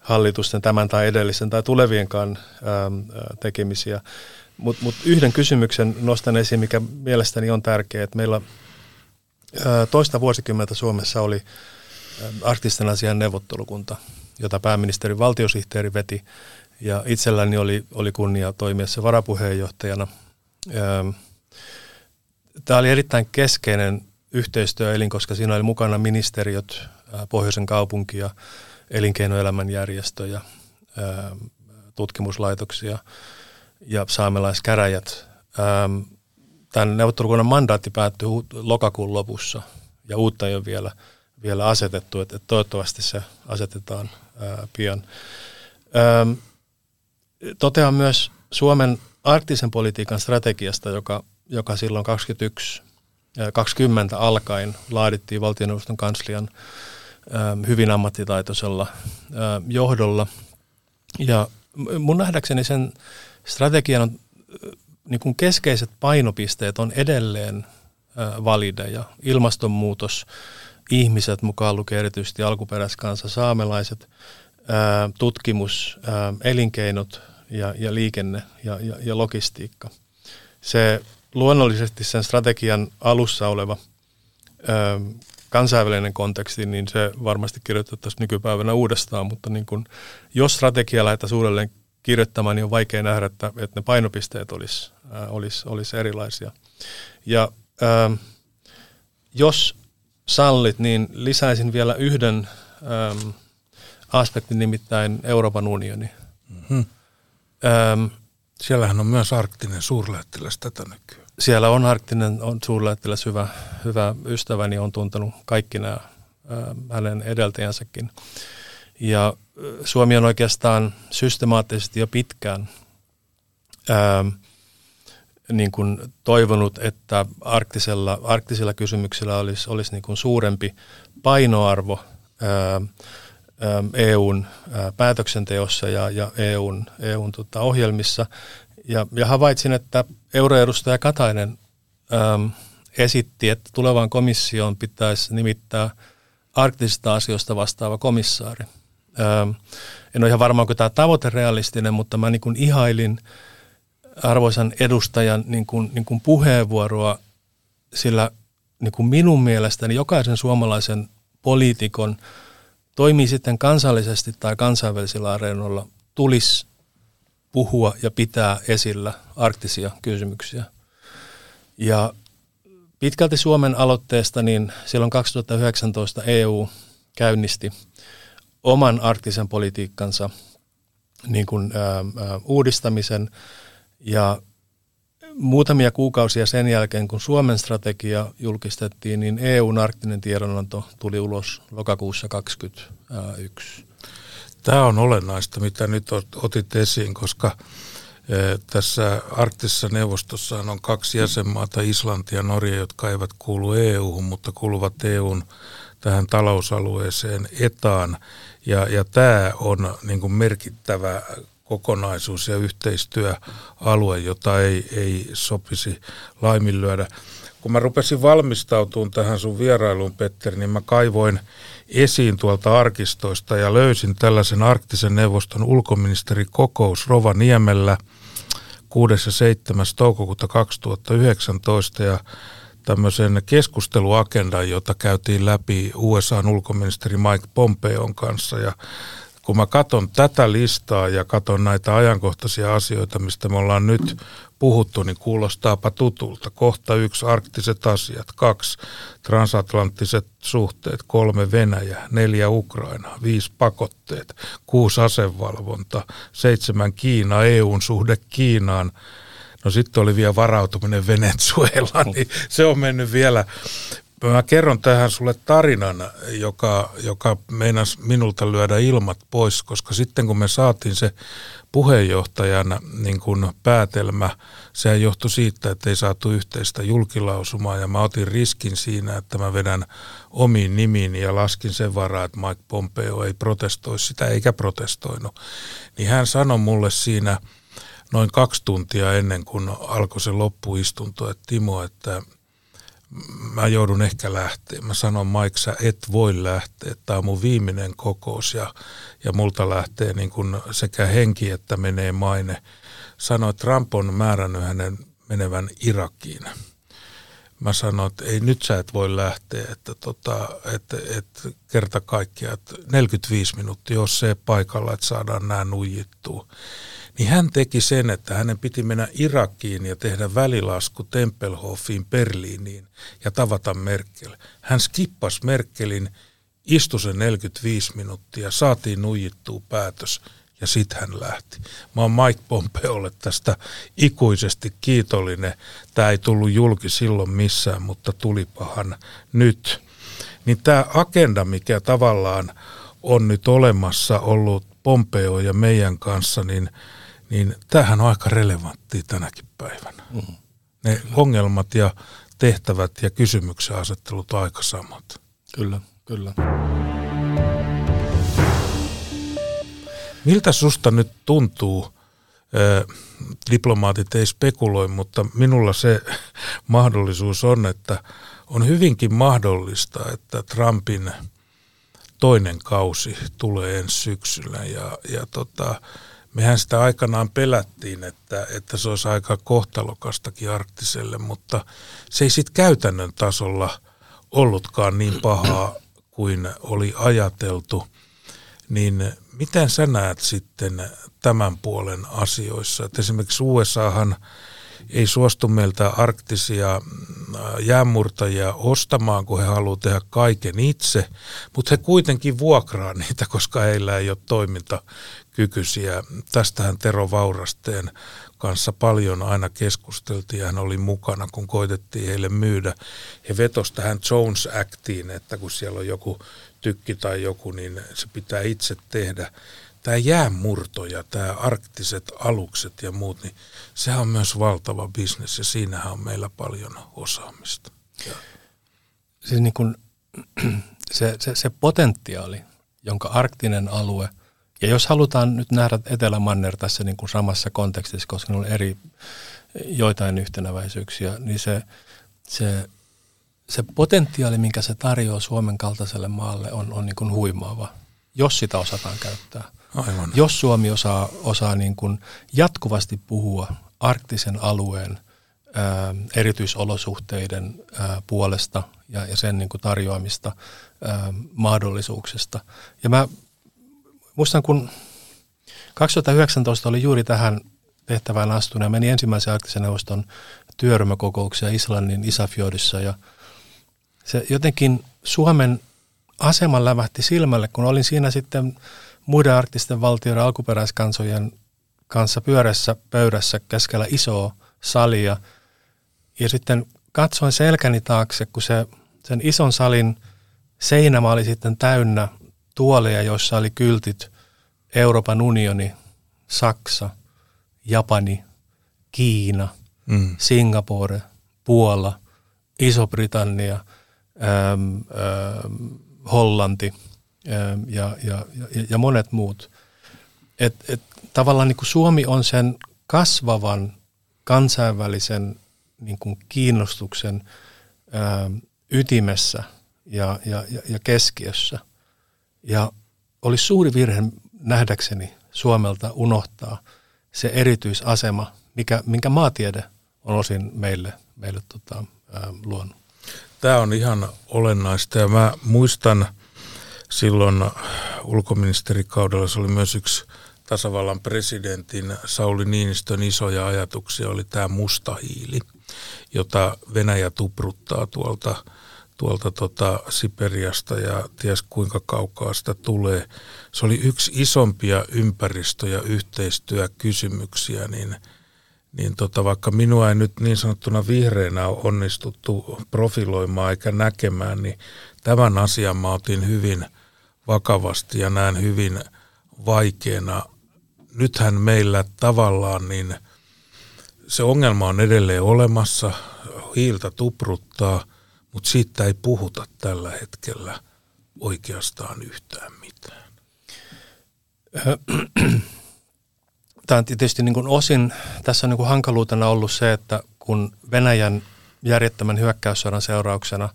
hallitusten tämän tai edellisen tai tulevienkaan ähm, tekemisiä. Mutta mut yhden kysymyksen nostan esiin, mikä mielestäni on tärkeä, että meillä toista vuosikymmentä Suomessa oli arktisten asian neuvottelukunta, jota pääministerin valtiosihteeri veti. Ja itselläni oli, oli kunnia toimia se varapuheenjohtajana. Tämä oli erittäin keskeinen yhteistyöelin, koska siinä oli mukana ministeriöt, Pohjoisen kaupunki ja elinkeinoelämän järjestöjä, tutkimuslaitoksia ja saamelaiskäräjät. Tämän neuvottelukunnan mandaatti päättyi lokakuun lopussa ja uutta ei ole vielä, vielä asetettu, että toivottavasti se asetetaan pian. Totean myös Suomen arktisen politiikan strategiasta, joka, joka silloin 21 20 alkaen laadittiin valtioneuvoston kanslian hyvin ammattitaitoisella johdolla. Ja mun nähdäkseni sen strategian on, niin kuin keskeiset painopisteet on edelleen valideja. Ilmastonmuutos, ihmiset mukaan lukee erityisesti alkuperäiskansa, saamelaiset, tutkimus, elinkeinot ja, ja liikenne ja, ja, ja logistiikka. Se luonnollisesti sen strategian alussa oleva kansainvälinen konteksti, niin se varmasti kirjoitettaisiin nykypäivänä uudestaan, mutta niin kun, jos strategia lähdetään uudelleen kirjoittamaan, niin on vaikea nähdä, että, että ne painopisteet olisi olis, olis erilaisia. Ja ö, jos sallit, niin lisäisin vielä yhden ö, aspektin, nimittäin Euroopan unioni. Mm-hmm. Öm, Siellähän on myös arktinen suurlähettiläs tätä nykyään. Siellä on arktinen on suurlähettiläs, hyvä, hyvä ystäväni, on tuntenut kaikki nämä hänen edeltäjänsäkin. Ja Suomi on oikeastaan systemaattisesti jo pitkään ää, niin kuin toivonut, että arktisella, arktisilla kysymyksillä olisi, olisi niin kuin suurempi painoarvo ää, EUn päätöksenteossa ja, ja EUn, EUn tota, ohjelmissa. Ja, ja havaitsin, että euroedustaja Katainen äm, esitti, että tulevaan komissioon pitäisi nimittää arktisista asioista vastaava komissaari. Äm, en ole ihan varma, onko tämä tavoite realistinen, mutta mä niin kuin ihailin arvoisan edustajan niin kuin, niin kuin puheenvuoroa, sillä niin kuin minun mielestäni jokaisen suomalaisen poliitikon – toimii sitten kansallisesti tai kansainvälisillä areenoilla, tulisi puhua ja pitää esillä arktisia kysymyksiä. Ja pitkälti Suomen aloitteesta, niin silloin 2019 EU käynnisti oman arktisen politiikkansa niin kuin, ää, ää, uudistamisen ja muutamia kuukausia sen jälkeen, kun Suomen strategia julkistettiin, niin EUn arktinen tiedonanto tuli ulos lokakuussa 2021. Tämä on olennaista, mitä nyt otit esiin, koska tässä arktisessa neuvostossa on kaksi jäsenmaata, Islanti ja Norja, jotka eivät kuulu EU-hun, mutta kuuluvat EUn tähän talousalueeseen etaan. Ja, ja tämä on niin kuin merkittävä kokonaisuus ja yhteistyöalue, jota ei, ei sopisi laiminlyödä. Kun mä rupesin valmistautumaan tähän sun vierailuun, Petteri, niin mä kaivoin esiin tuolta arkistoista ja löysin tällaisen arktisen neuvoston ulkoministerikokous Rovaniemellä 6. ja 7. toukokuuta 2019 ja tämmöisen keskusteluagendan, jota käytiin läpi USAn ulkoministeri Mike Pompeon kanssa ja kun mä katson tätä listaa ja katson näitä ajankohtaisia asioita, mistä me ollaan nyt puhuttu, niin kuulostaapa tutulta. Kohta yksi, arktiset asiat. Kaksi, transatlanttiset suhteet. Kolme, Venäjä. Neljä, Ukraina. Viisi, pakotteet. Kuusi, asevalvonta. Seitsemän, Kiina. EUn suhde Kiinaan. No sitten oli vielä varautuminen Venezuelaan, niin se on mennyt vielä, Mä kerron tähän sulle tarinan, joka, joka meinas minulta lyödä ilmat pois, koska sitten kun me saatiin se puheenjohtajan niin kun päätelmä, se johtui siitä, että ei saatu yhteistä julkilausumaa ja mä otin riskin siinä, että mä vedän omiin nimiin ja laskin sen varaa, että Mike Pompeo ei protestoi sitä eikä protestoinut. Niin hän sanoi mulle siinä noin kaksi tuntia ennen kuin alkoi se loppuistunto, että Timo, että – mä joudun ehkä lähteä. Mä sanon, Mike, sä et voi lähteä. Tämä on mun viimeinen kokous ja, ja multa lähtee niin kun sekä henki että menee maine. Sanoi, että Trump on määrännyt hänen menevän Irakiin. mä sanoin, että ei nyt sä et voi lähteä, että, tota, että, että kerta kaikkiaan, että 45 minuuttia, jos se paikalla, että saadaan nämä nuijittua. Niin hän teki sen, että hänen piti mennä Irakiin ja tehdä välilasku Tempelhofiin, Berliiniin ja tavata Merkel. Hän skippasi Merkelin, istui sen 45 minuuttia, saatiin nuijittua päätös ja sitten hän lähti. Mä oon Mike Pompeolle tästä ikuisesti kiitollinen. Tämä ei tullut julki silloin missään, mutta tulipahan nyt. Niin tämä agenda, mikä tavallaan on nyt olemassa ollut Pompeo ja meidän kanssa, niin, niin tämähän on aika relevantti tänäkin päivänä. Mm. Ne ongelmat ja tehtävät ja kysymyksen asettelut on aika samat. Kyllä, kyllä. Miltä susta nyt tuntuu, diplomaatit ei spekuloi, mutta minulla se mahdollisuus on, että on hyvinkin mahdollista, että Trumpin toinen kausi tulee ensi syksyllä ja, ja tota, mehän sitä aikanaan pelättiin, että, että se olisi aika kohtalokastakin arktiselle, mutta se ei sitten käytännön tasolla ollutkaan niin pahaa kuin oli ajateltu. Niin Miten sä näet sitten tämän puolen asioissa? Et esimerkiksi USAhan ei suostu meiltä arktisia mm, jäämurtajia ostamaan, kun he haluavat tehdä kaiken itse, mutta he kuitenkin vuokraa niitä, koska heillä ei ole toimintakykyisiä. Tästähän Tero Vaurasteen kanssa paljon aina keskusteltiin hän oli mukana, kun koitettiin heille myydä. He vetosi tähän Jones Actiin, että kun siellä on joku tykki tai joku, niin se pitää itse tehdä. Tämä jäänmurto ja tämä arktiset alukset ja muut, niin sehän on myös valtava bisnes ja siinähän on meillä paljon osaamista. Ja. Siis niin kun, se, se, se potentiaali, jonka arktinen alue, ja jos halutaan nyt nähdä Etelämanner tässä niin kuin samassa kontekstissa, koska ne on eri joitain yhtenäväisyyksiä, niin se, se se potentiaali, minkä se tarjoaa Suomen kaltaiselle maalle, on, on niin kuin huimaava, jos sitä osataan käyttää. Aivan. Jos Suomi osaa, osaa niin kuin jatkuvasti puhua arktisen alueen ää, erityisolosuhteiden ää, puolesta ja, ja sen niin kuin tarjoamista ää, mahdollisuuksista. Ja mä muistan, kun 2019 oli juuri tähän tehtävään astunut ja meni ensimmäisen arktisen neuvoston työryhmäkokouksia Islannin Isafjordissa ja – se jotenkin Suomen asema lävähti silmälle, kun olin siinä sitten muiden arktisten valtioiden alkuperäiskansojen kanssa pyörässä pöydässä keskellä isoa salia. Ja sitten katsoin selkäni taakse, kun se, sen ison salin seinämä oli sitten täynnä tuoleja, joissa oli kyltit Euroopan unioni, Saksa, Japani, Kiina, mm. Singapore, Puola, Iso-Britannia – ähm, ähm, Hollanti ähm, ja, ja, ja, ja monet muut. Et, et tavallaan niin kuin Suomi on sen kasvavan kansainvälisen niin kuin kiinnostuksen ähm, ytimessä ja, ja, ja, ja keskiössä. Ja olisi suuri virhe nähdäkseni Suomelta unohtaa se erityisasema, mikä, minkä maatiede on osin meille, meille tota, ähm, luonut. Tämä on ihan olennaista ja mä muistan silloin ulkoministerikaudella se oli myös yksi tasavallan presidentin Sauli Niinistön isoja ajatuksia oli tämä musta hiili, jota Venäjä tupruttaa tuolta, tuolta tota Siperiasta ja ties kuinka kaukaa sitä tulee. Se oli yksi isompia ympäristö- ja yhteistyökysymyksiä, niin – niin tota, vaikka minua ei nyt niin sanottuna vihreänä ole onnistuttu profiloimaan eikä näkemään, niin tämän asian mä otin hyvin vakavasti ja näen hyvin vaikeana. Nythän meillä tavallaan niin se ongelma on edelleen olemassa, hiiltä tupruttaa, mutta siitä ei puhuta tällä hetkellä oikeastaan yhtään mitään. Tämä on tietysti niin kuin osin, tässä on niin kuin hankaluutena ollut se, että kun Venäjän järjettömän hyökkäyssodan seurauksena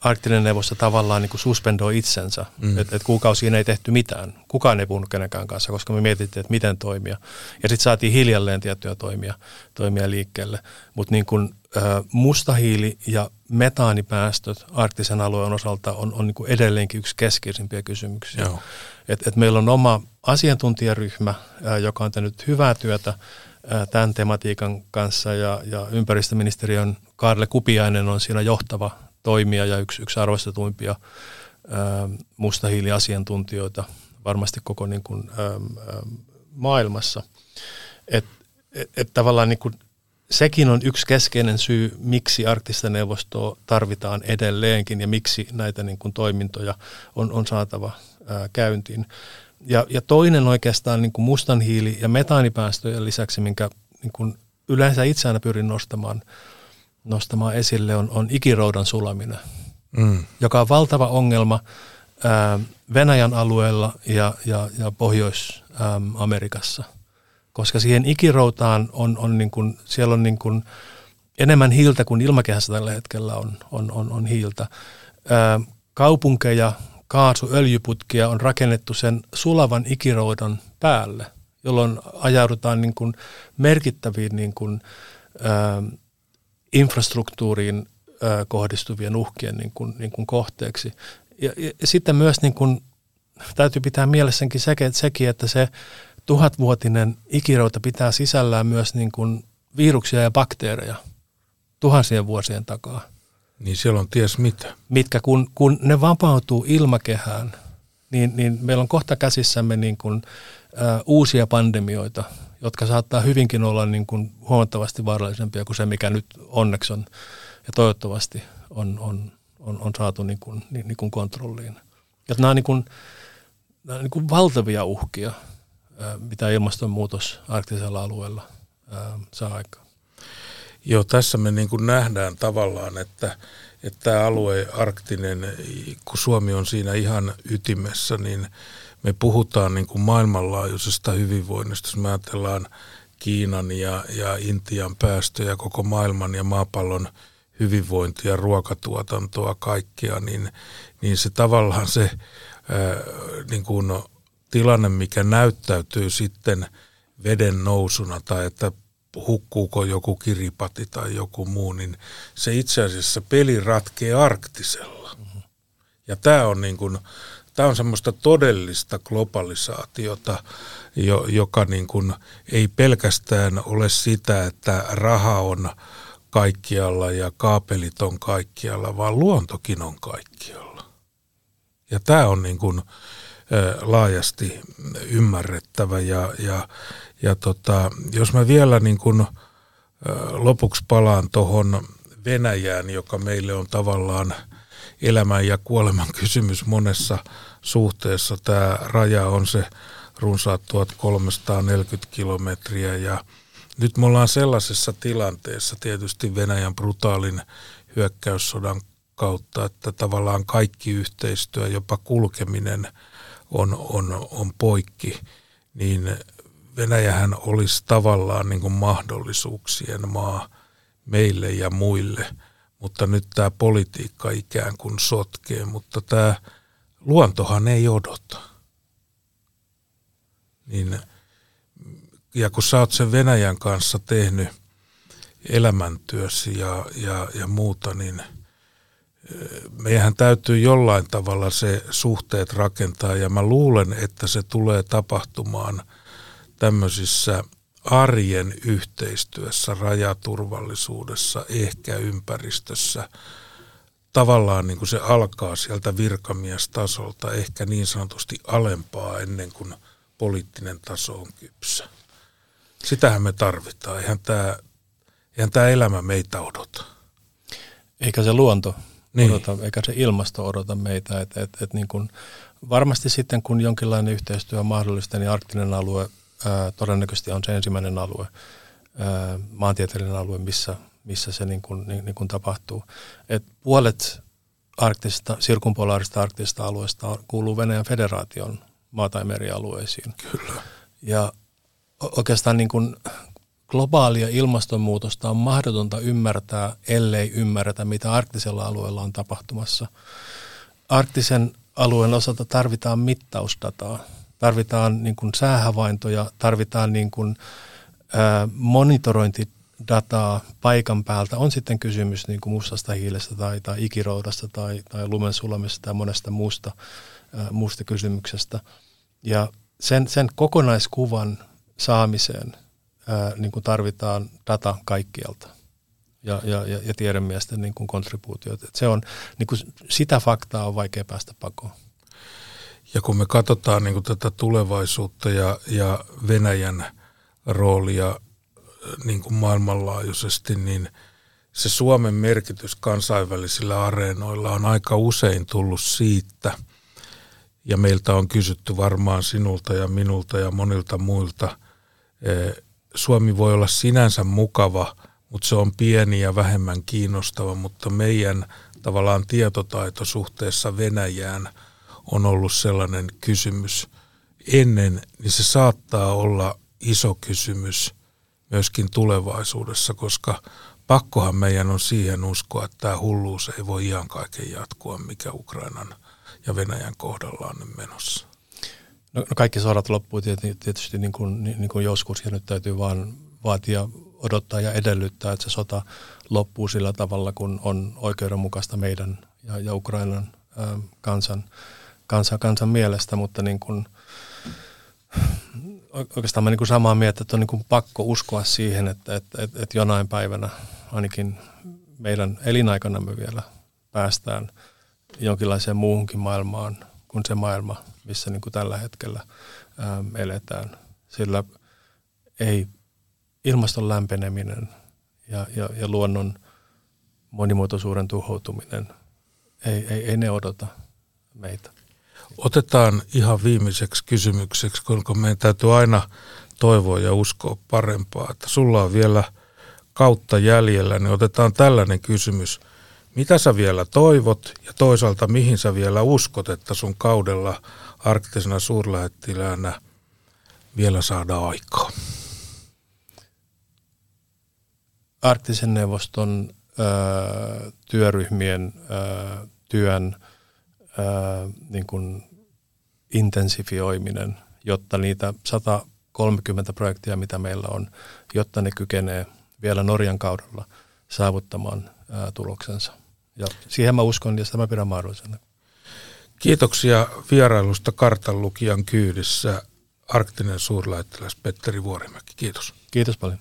arktinen neuvosto tavallaan niin kuin suspendoi itsensä, mm. että et kuukausiin ei tehty mitään. Kukaan ei puhunut kenenkään kanssa, koska me mietittiin, että miten toimia. Ja sitten saatiin hiljalleen tiettyjä toimia, toimia liikkeelle. Mutta niin kuin, musta hiili ja metaanipäästöt arktisen alueen osalta on, on niin kuin edelleenkin yksi keskeisimpiä kysymyksiä. Et, et meillä on oma asiantuntijaryhmä, ää, joka on tehnyt hyvää työtä ää, tämän tematiikan kanssa ja, ja ympäristöministeriön Karle Kupiainen on siinä johtava toimija ja yksi, yksi arvostetuimpia ää, mustahiiliasiantuntijoita varmasti koko niin kuin, ää, maailmassa. Et, et, et tavallaan niin kuin sekin on yksi keskeinen syy, miksi arktista neuvostoa tarvitaan edelleenkin ja miksi näitä niin kuin toimintoja on, on saatava ää, käyntiin. Ja, ja toinen oikeastaan niin kuin mustan hiili- ja metaanipäästöjen lisäksi, minkä niin kuin yleensä itse aina pyrin nostamaan, nostamaan esille, on, on ikiroudan sulaminen, mm. joka on valtava ongelma ää, Venäjän alueella ja, ja, ja Pohjois-Amerikassa – koska siihen ikiroutaan on, on niin kuin, siellä on niin kuin enemmän hiiltä kuin ilmakehässä tällä hetkellä on, on, on, on hiiltä. Ää, kaupunkeja, kaasu, öljyputkia on rakennettu sen sulavan ikiroudan päälle, jolloin ajaudutaan niin kuin merkittäviin niin kuin, ää, infrastruktuuriin ää, kohdistuvien uhkien niin kuin, niin kuin kohteeksi. Ja, ja, ja sitten myös niin kuin, täytyy pitää mielessäkin sekin, että se tuhatvuotinen ikirouta pitää sisällään myös niin kuin viruksia ja bakteereja tuhansien vuosien takaa. Niin siellä on ties mitä. Mitkä kun, kun ne vapautuu ilmakehään, niin, niin meillä on kohta käsissämme niin kuin, ä, uusia pandemioita, jotka saattaa hyvinkin olla niin kuin huomattavasti vaarallisempia kuin se, mikä nyt onneksi on ja toivottavasti on, on, on, on saatu niin kuin, niin, niin kuin kontrolliin. Ja nämä on niin kuin, nämä on niin kuin valtavia uhkia mitä ilmastonmuutos arktisella alueella saa aikaan. Joo, tässä me niin kuin nähdään tavallaan, että, että tämä alue arktinen, kun Suomi on siinä ihan ytimessä, niin me puhutaan niin kuin maailmanlaajuisesta hyvinvoinnista. Jos me ajatellaan Kiinan ja, ja Intian päästöjä, koko maailman ja maapallon hyvinvointia, ruokatuotantoa, kaikkea, niin, niin se tavallaan se ää, niin kuin tilanne, mikä näyttäytyy sitten veden nousuna tai että hukkuuko joku kiripati tai joku muu, niin se itse asiassa peli ratkee arktisella. Ja tämä on niin kuin, tämä on semmoista todellista globalisaatiota, jo, joka niin kuin ei pelkästään ole sitä, että raha on kaikkialla ja kaapelit on kaikkialla, vaan luontokin on kaikkialla. Ja tämä on niin kuin, laajasti ymmärrettävä. Ja, ja, ja tota, jos mä vielä niin kuin lopuksi palaan tuohon Venäjään, joka meille on tavallaan elämän ja kuoleman kysymys monessa suhteessa. Tämä raja on se runsaat 1340 kilometriä ja nyt me ollaan sellaisessa tilanteessa tietysti Venäjän brutaalin hyökkäyssodan kautta, että tavallaan kaikki yhteistyö, jopa kulkeminen – on, on, on poikki, niin Venäjähän olisi tavallaan niin kuin mahdollisuuksien maa meille ja muille, mutta nyt tämä politiikka ikään kuin sotkee, mutta tämä luontohan ei odota. Niin, ja kun sä oot sen Venäjän kanssa tehnyt elämäntyösi ja, ja, ja muuta, niin – meidän täytyy jollain tavalla se suhteet rakentaa ja mä luulen, että se tulee tapahtumaan tämmöisissä arjen yhteistyössä, rajaturvallisuudessa, ehkä ympäristössä. Tavallaan niin kuin se alkaa sieltä virkamiestasolta, ehkä niin sanotusti alempaa ennen kuin poliittinen taso on kypsä. Sitähän me tarvitaan. Eihän tämä, eihän tämä elämä meitä odota. Eikä se luonto niin. odota, eikä se ilmasto odota meitä. Et, et, et niin kun, varmasti sitten, kun jonkinlainen yhteistyö on mahdollista, niin arktinen alue ää, todennäköisesti on se ensimmäinen alue, ää, maantieteellinen alue, missä, missä se niin kun, niin, niin kun tapahtuu. Et puolet arktista, sirkumpolaarista arktisesta alueesta kuuluu Venäjän federaation maa- tai merialueisiin. Kyllä. Ja oikeastaan niin kun globaalia ilmastonmuutosta on mahdotonta ymmärtää, ellei ymmärretä, mitä arktisella alueella on tapahtumassa. Arktisen alueen osalta tarvitaan mittausdataa, tarvitaan niin kuin säähavaintoja, tarvitaan niin kuin, ää, monitorointi dataa paikan päältä. On sitten kysymys niin kuin mustasta hiilestä tai, tai ikiroudasta tai, tai lumen sulamista tai monesta muusta, äh, muusta kysymyksestä. Ja sen, sen kokonaiskuvan saamiseen ää, niin kuin tarvitaan data kaikkialta ja, ja, ja, ja tiedemiesten niin kuin kontribuutiot. Et se on, niin kuin sitä faktaa on vaikea päästä pakoon. Ja kun me katsotaan niin kuin tätä tulevaisuutta ja, ja Venäjän roolia niin kuin maailmanlaajuisesti, niin se Suomen merkitys kansainvälisillä areenoilla on aika usein tullut siitä, ja meiltä on kysytty varmaan sinulta ja minulta ja monilta muilta. Suomi voi olla sinänsä mukava, mutta se on pieni ja vähemmän kiinnostava, mutta meidän tavallaan tietotaito suhteessa Venäjään on ollut sellainen kysymys ennen, niin se saattaa olla iso kysymys myöskin tulevaisuudessa, koska pakkohan meidän on siihen uskoa, että tämä hulluus ei voi ihan kaiken jatkua, mikä Ukrainan ja Venäjän kohdalla on nyt menossa. No, no kaikki sodat loppuu tietysti niin kuin, niin kuin joskus ja nyt täytyy vaan vaatia, odottaa ja edellyttää, että se sota loppuu sillä tavalla, kun on oikeudenmukaista meidän ja, ja Ukrainan ää, kansan, kansan, kansan mielestä, mutta niin kuin, oikeastaan mä niin kuin samaa mieltä, että on niin kuin pakko uskoa siihen, että, että, että, että jonain päivänä ainakin meidän elinaikanamme vielä päästään jonkinlaiseen muuhunkin maailmaan kuin se maailma, missä niin kuin tällä hetkellä ää, eletään. Sillä ei ilmaston lämpeneminen ja, ja, ja luonnon monimuotoisuuden tuhoutuminen, ei, ei, ei ne odota meitä. Otetaan ihan viimeiseksi kysymykseksi, koska meidän täytyy aina toivoa ja uskoa parempaa. Että sulla on vielä kautta jäljellä, niin otetaan tällainen kysymys. Mitä sä vielä toivot ja toisaalta mihin sä vielä uskot, että sun kaudella arktisena suurlähettiläänä vielä saada aikaa? Arktisen neuvoston ö, työryhmien ö, työn ö, niin kuin intensifioiminen, jotta niitä 130 projektia, mitä meillä on, jotta ne kykenee vielä Norjan kaudella saavuttamaan ää, tuloksensa. Ja siihen mä uskon ja sitä mä pidän mahdollisena. Kiitoksia vierailusta kartanlukijan kyydissä arktinen suurlähettiläs Petteri Vuorimäki. Kiitos. Kiitos paljon.